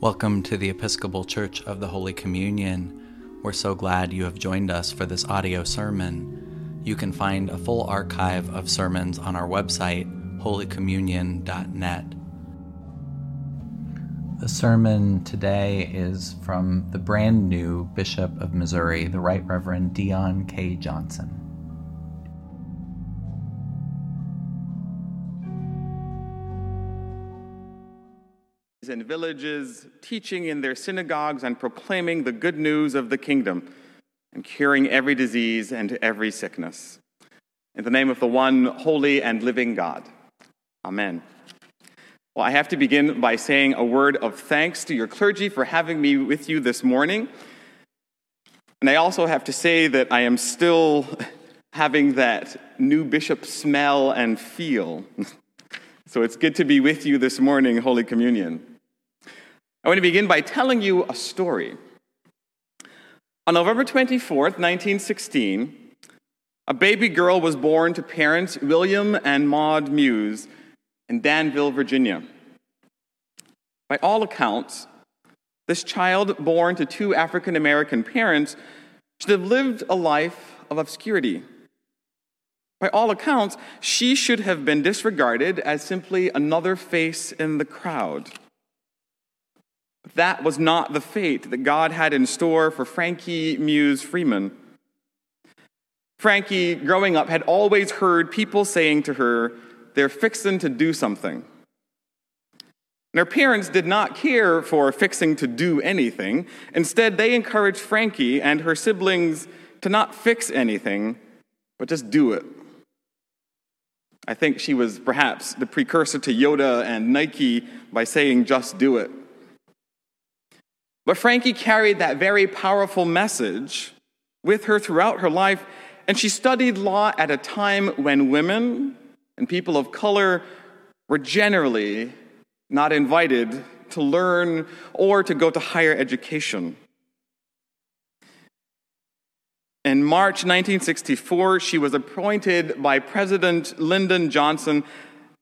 Welcome to the Episcopal Church of the Holy Communion. We're so glad you have joined us for this audio sermon. You can find a full archive of sermons on our website, holycommunion.net. The sermon today is from the brand new Bishop of Missouri, the Right Reverend Deon K. Johnson. And villages, teaching in their synagogues and proclaiming the good news of the kingdom, and curing every disease and every sickness. In the name of the one holy and living God. Amen. Well, I have to begin by saying a word of thanks to your clergy for having me with you this morning. And I also have to say that I am still having that new bishop smell and feel. so it's good to be with you this morning, Holy Communion. I want to begin by telling you a story. On November 24th, 1916, a baby girl was born to parents William and Maud Muse in Danville, Virginia. By all accounts, this child, born to two African American parents, should have lived a life of obscurity. By all accounts, she should have been disregarded as simply another face in the crowd. That was not the fate that God had in store for Frankie Muse Freeman. Frankie, growing up, had always heard people saying to her, They're fixing to do something. And her parents did not care for fixing to do anything. Instead, they encouraged Frankie and her siblings to not fix anything, but just do it. I think she was perhaps the precursor to Yoda and Nike by saying, just do it. But Frankie carried that very powerful message with her throughout her life, and she studied law at a time when women and people of color were generally not invited to learn or to go to higher education. In March 1964, she was appointed by President Lyndon Johnson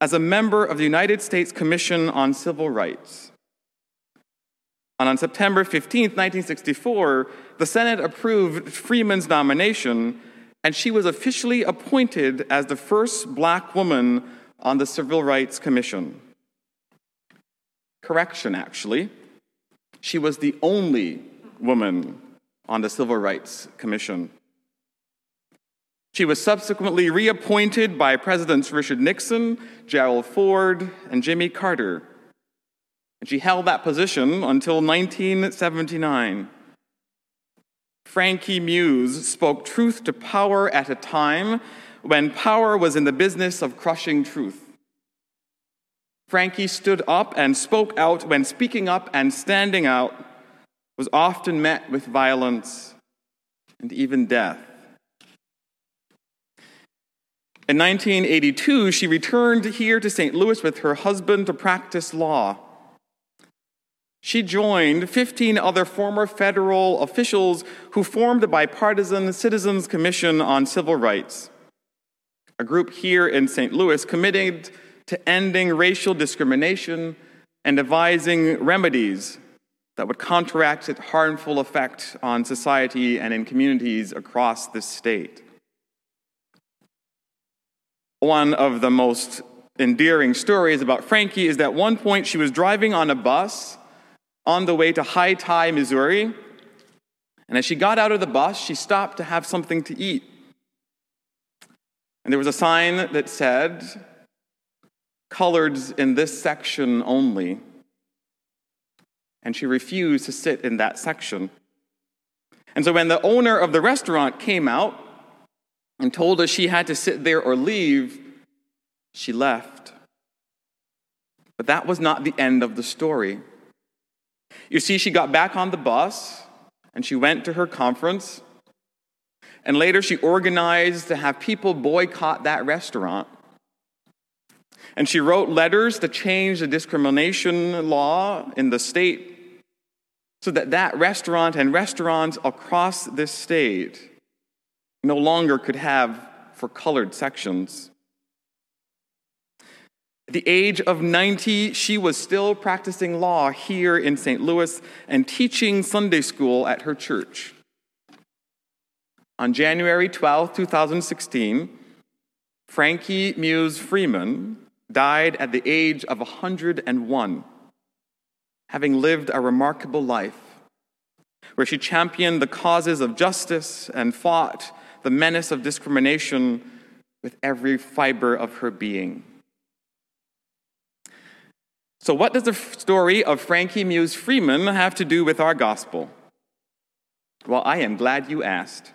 as a member of the United States Commission on Civil Rights. And on September 15, 1964, the Senate approved Freeman's nomination, and she was officially appointed as the first black woman on the Civil Rights Commission. Correction, actually. She was the only woman on the Civil Rights Commission. She was subsequently reappointed by Presidents Richard Nixon, Gerald Ford, and Jimmy Carter and she held that position until 1979. Frankie Muse spoke truth to power at a time when power was in the business of crushing truth. Frankie stood up and spoke out when speaking up and standing out was often met with violence and even death. In 1982, she returned here to St. Louis with her husband to practice law. She joined 15 other former federal officials who formed the Bipartisan Citizens Commission on Civil Rights, a group here in St. Louis committed to ending racial discrimination and devising remedies that would counteract its harmful effect on society and in communities across the state. One of the most endearing stories about Frankie is that at one point she was driving on a bus on the way to Hayti, Missouri. And as she got out of the bus, she stopped to have something to eat. And there was a sign that said, Coloreds in this section only. And she refused to sit in that section. And so when the owner of the restaurant came out and told us she had to sit there or leave, she left. But that was not the end of the story. You see, she got back on the bus and she went to her conference. And later she organized to have people boycott that restaurant. And she wrote letters to change the discrimination law in the state so that that restaurant and restaurants across this state no longer could have for colored sections. The age of 90, she was still practicing law here in St. Louis and teaching Sunday school at her church. On January 12, 2016, Frankie Muse Freeman died at the age of 101, having lived a remarkable life where she championed the causes of justice and fought the menace of discrimination with every fiber of her being. So, what does the story of Frankie Muse Freeman have to do with our gospel? Well, I am glad you asked.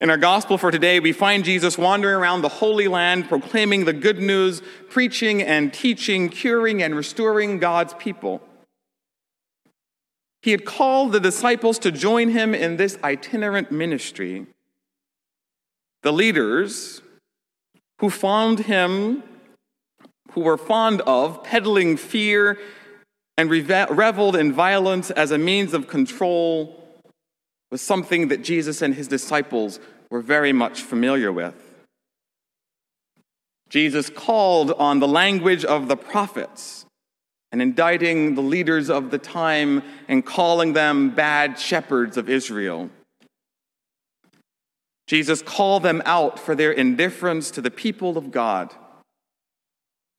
In our gospel for today, we find Jesus wandering around the Holy Land, proclaiming the good news, preaching and teaching, curing and restoring God's people. He had called the disciples to join him in this itinerant ministry. The leaders who found him, who were fond of peddling fear and reveled in violence as a means of control, was something that Jesus and his disciples were very much familiar with. Jesus called on the language of the prophets and indicting the leaders of the time and calling them bad shepherds of Israel. Jesus called them out for their indifference to the people of God.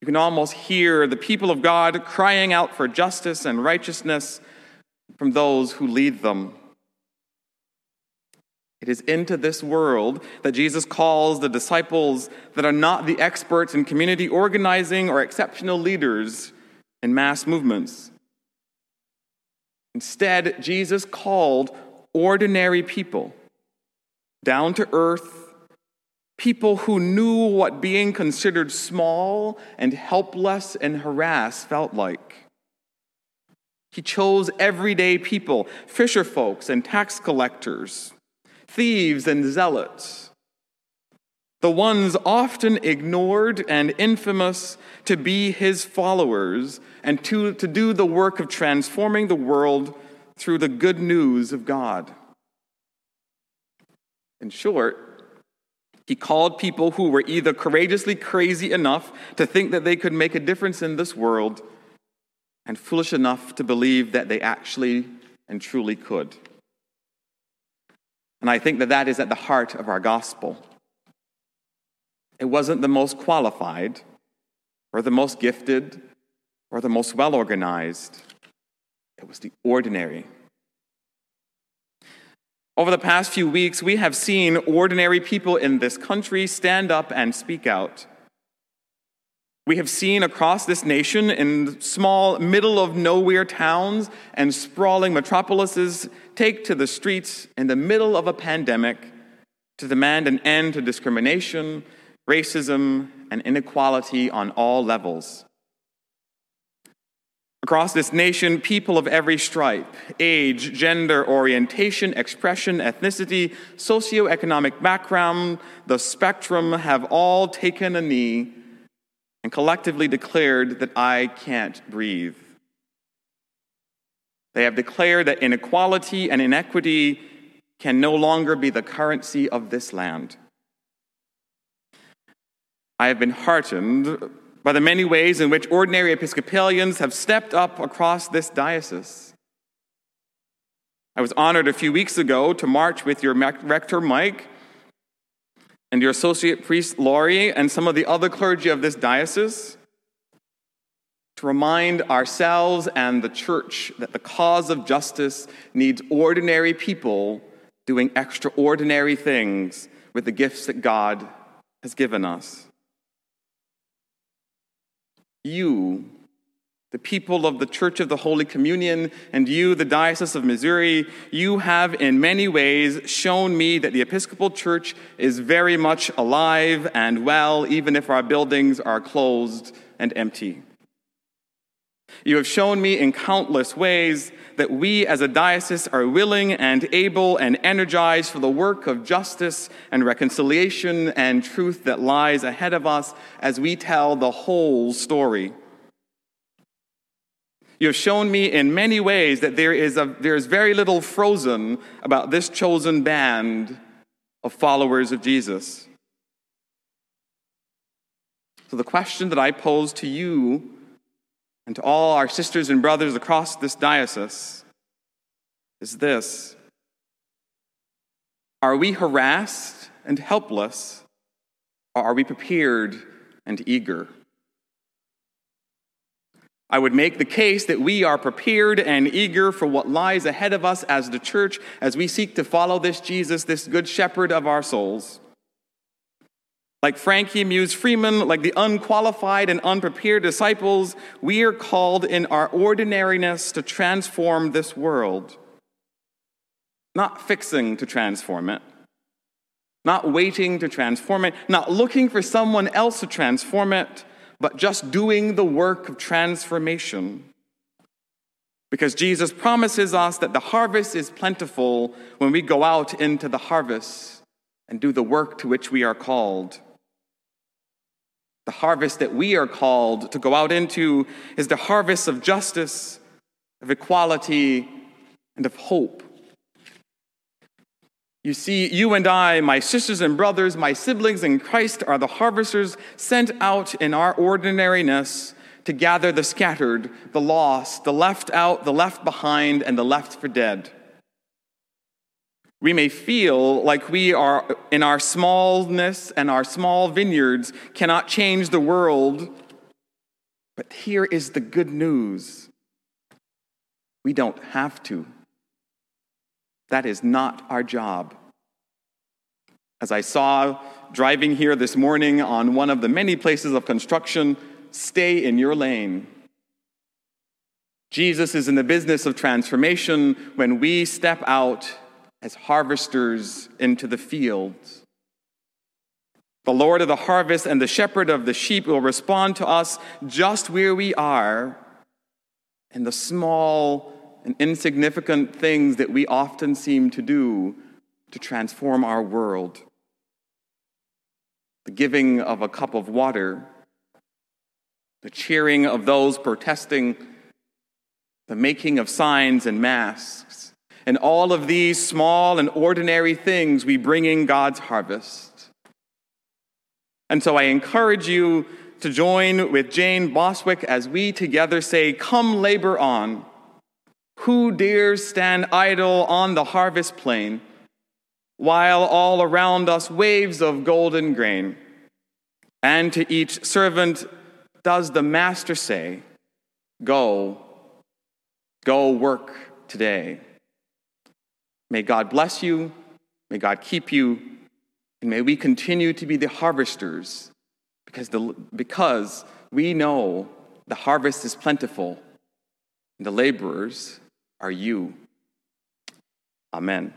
You can almost hear the people of God crying out for justice and righteousness from those who lead them. It is into this world that Jesus calls the disciples that are not the experts in community organizing or exceptional leaders in mass movements. Instead, Jesus called ordinary people, down to earth, people who knew what being considered small and helpless and harassed felt like. He chose everyday people, fisher folks and tax collectors thieves and zealots, the ones often ignored and infamous to be his followers and to, to do the work of transforming the world through the good news of God. In short, he called people who were either courageously crazy enough to think that they could make a difference in this world and foolish enough to believe that they actually and truly could. And I think that that is at the heart of our gospel. It wasn't the most qualified, or the most gifted, or the most well organized. It was the ordinary. Over the past few weeks, we have seen ordinary people in this country stand up and speak out. We have seen across this nation in small, middle of nowhere towns and sprawling metropolises take to the streets in the middle of a pandemic to demand an end to discrimination, racism, and inequality on all levels. Across this nation, people of every stripe, age, gender, orientation, expression, ethnicity, socioeconomic background, the spectrum have all taken a knee and collectively declared that I can't breathe. They have declared that inequality and inequity can no longer be the currency of this land. I have been heartened by the many ways in which ordinary Episcopalians have stepped up across this diocese. I was honored a few weeks ago to march with your rector, Mike, and your associate priest, Laurie, and some of the other clergy of this diocese to remind ourselves and the church that the cause of justice needs ordinary people doing extraordinary things with the gifts that God has given us. You the people of the Church of the Holy Communion, and you, the Diocese of Missouri, you have in many ways shown me that the Episcopal Church is very much alive and well, even if our buildings are closed and empty. You have shown me in countless ways that we as a diocese are willing and able and energized for the work of justice and reconciliation and truth that lies ahead of us as we tell the whole story. You have shown me in many ways that there is, a, there is very little frozen about this chosen band of followers of Jesus. So, the question that I pose to you and to all our sisters and brothers across this diocese is this Are we harassed and helpless, or are we prepared and eager? I would make the case that we are prepared and eager for what lies ahead of us as the church as we seek to follow this Jesus, this good shepherd of our souls. Like Frankie Muse Freeman, like the unqualified and unprepared disciples, we are called in our ordinariness to transform this world. Not fixing to transform it, not waiting to transform it, not looking for someone else to transform it but just doing the work of transformation. Because Jesus promises us that the harvest is plentiful when we go out into the harvest and do the work to which we are called. The harvest that we are called to go out into is the harvest of justice, of equality, and of hope. You see, you and I, my sisters and brothers, my siblings in Christ, are the harvesters sent out in our ordinariness to gather the scattered, the lost, the left out, the left behind, and the left for dead. We may feel like we are, in our smallness and our small vineyards, cannot change the world. But here is the good news we don't have to. That is not our job. As I saw driving here this morning on one of the many places of construction, stay in your lane. Jesus is in the business of transformation when we step out as harvesters into the fields. The Lord of the harvest and the shepherd of the sheep will respond to us just where we are in the small and insignificant things that we often seem to do to transform our world. The giving of a cup of water, the cheering of those protesting, the making of signs and masks, and all of these small and ordinary things we bring in God's harvest. And so I encourage you to join with Jane Borthwick as we together say, Come labor on. Who dares stand idle on the harvest plain, while all around us waves of golden grain? And to each servant does the master say, Go, go work today. May God bless you, may God keep you, and may we continue to be the harvesters because, the, because we know the harvest is plentiful and the laborers are you. Amen.